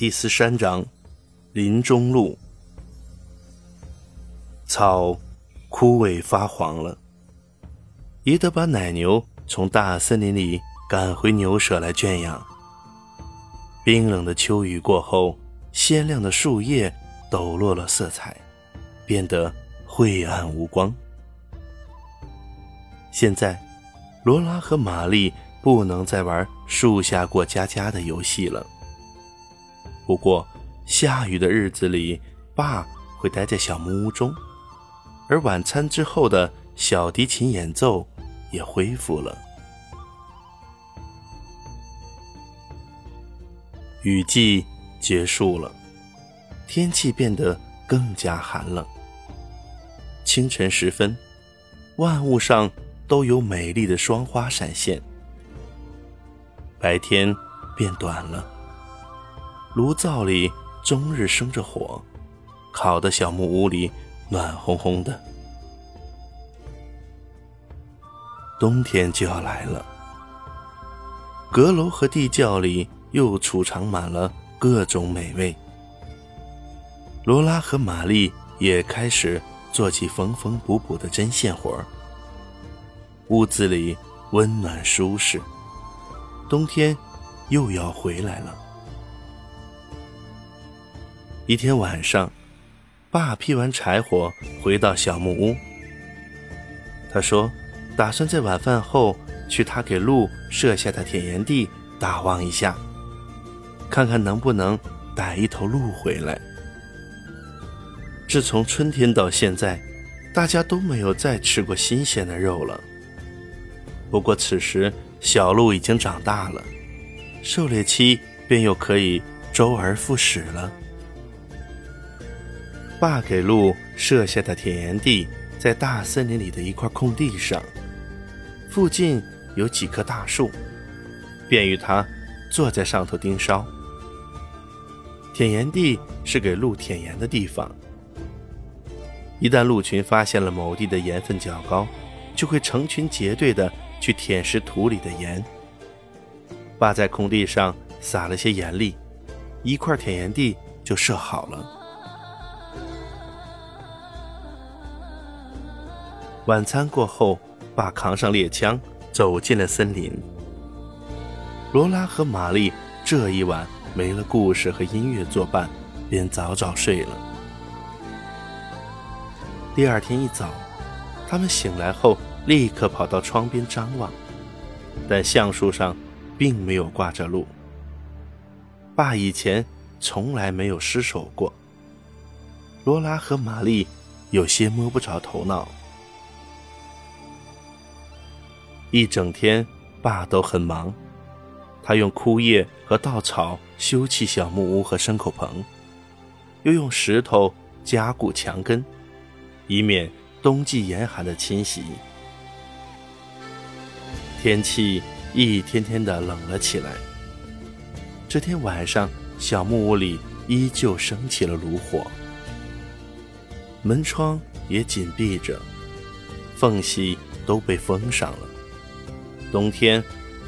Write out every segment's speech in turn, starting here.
第十三章，林中路。草枯萎发黄了，也得把奶牛从大森林里赶回牛舍来圈养。冰冷的秋雨过后，鲜亮的树叶抖落了色彩，变得晦暗无光。现在，罗拉和玛丽。不能再玩树下过家家的游戏了。不过，下雨的日子里，爸会待在小木屋中，而晚餐之后的小提琴演奏也恢复了。雨季结束了，天气变得更加寒冷。清晨时分，万物上都有美丽的霜花闪现。白天变短了，炉灶里终日生着火，烤的小木屋里暖烘烘的。冬天就要来了，阁楼和地窖里又储藏满了各种美味。罗拉和玛丽也开始做起缝缝补补的针线活儿。屋子里温暖舒适。冬天又要回来了。一天晚上，爸劈完柴火回到小木屋。他说：“打算在晚饭后去他给鹿设下的田园地打望一下，看看能不能逮一头鹿回来。”自从春天到现在，大家都没有再吃过新鲜的肉了。不过此时。小鹿已经长大了，狩猎期便又可以周而复始了。爸给鹿设下的田园地在大森林里的一块空地上，附近有几棵大树，便于他坐在上头盯梢。田园地是给鹿舔盐的地方，一旦鹿群发现了某地的盐分较高，就会成群结队的。去舔食土里的盐。爸在空地上撒了些盐粒，一块田园地就设好了。晚餐过后，爸扛上猎枪，走进了森林。罗拉和玛丽这一晚没了故事和音乐作伴，便早早睡了。第二天一早，他们醒来后。立刻跑到窗边张望，但橡树上并没有挂着鹿。爸以前从来没有失手过。罗拉和玛丽有些摸不着头脑。一整天，爸都很忙，他用枯叶和稻草修葺小木屋和牲口棚，又用石头加固墙根，以免冬季严寒的侵袭。天气一天天的冷了起来。这天晚上，小木屋里依旧升起了炉火，门窗也紧闭着，缝隙都被封上了。冬天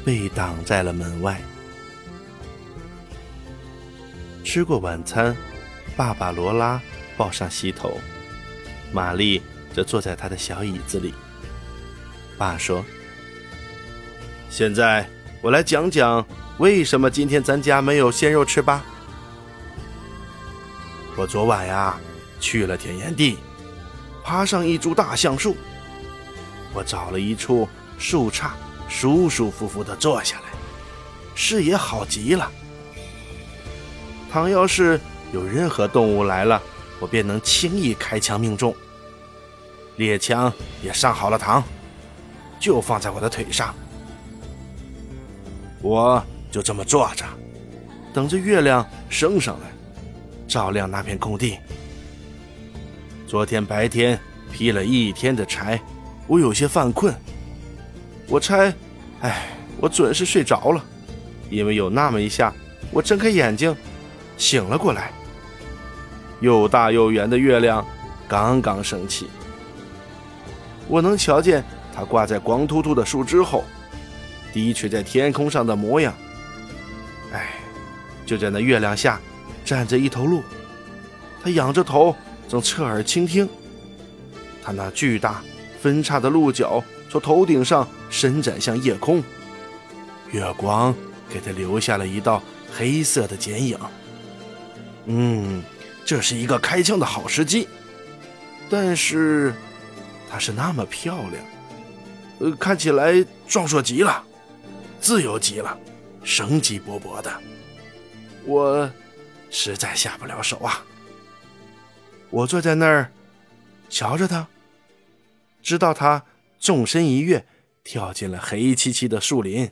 被挡在了门外。吃过晚餐，爸爸罗拉抱上膝头，玛丽则坐在他的小椅子里。爸说。现在我来讲讲为什么今天咱家没有鲜肉吃吧。我昨晚呀去了田园地，爬上一株大橡树，我找了一处树杈，舒舒服服的坐下来，视野好极了。倘要是有任何动物来了，我便能轻易开枪命中。猎枪也上好了膛，就放在我的腿上。我就这么坐着，等着月亮升上来，照亮那片空地。昨天白天劈了一天的柴，我有些犯困。我猜，哎，我准是睡着了，因为有那么一下，我睁开眼睛，醒了过来。又大又圆的月亮刚刚升起，我能瞧见它挂在光秃秃的树枝后。低垂在天空上的模样，哎，就在那月亮下站着一头鹿，它仰着头，正侧耳倾听。它那巨大分叉的鹿角从头顶上伸展向夜空，月光给他留下了一道黑色的剪影。嗯，这是一个开枪的好时机。但是，她是那么漂亮，呃，看起来壮硕极了，自由极了，生机勃勃的。我实在下不了手啊。我坐在那儿，瞧着她，知道她纵身一跃，跳进了黑漆漆的树林。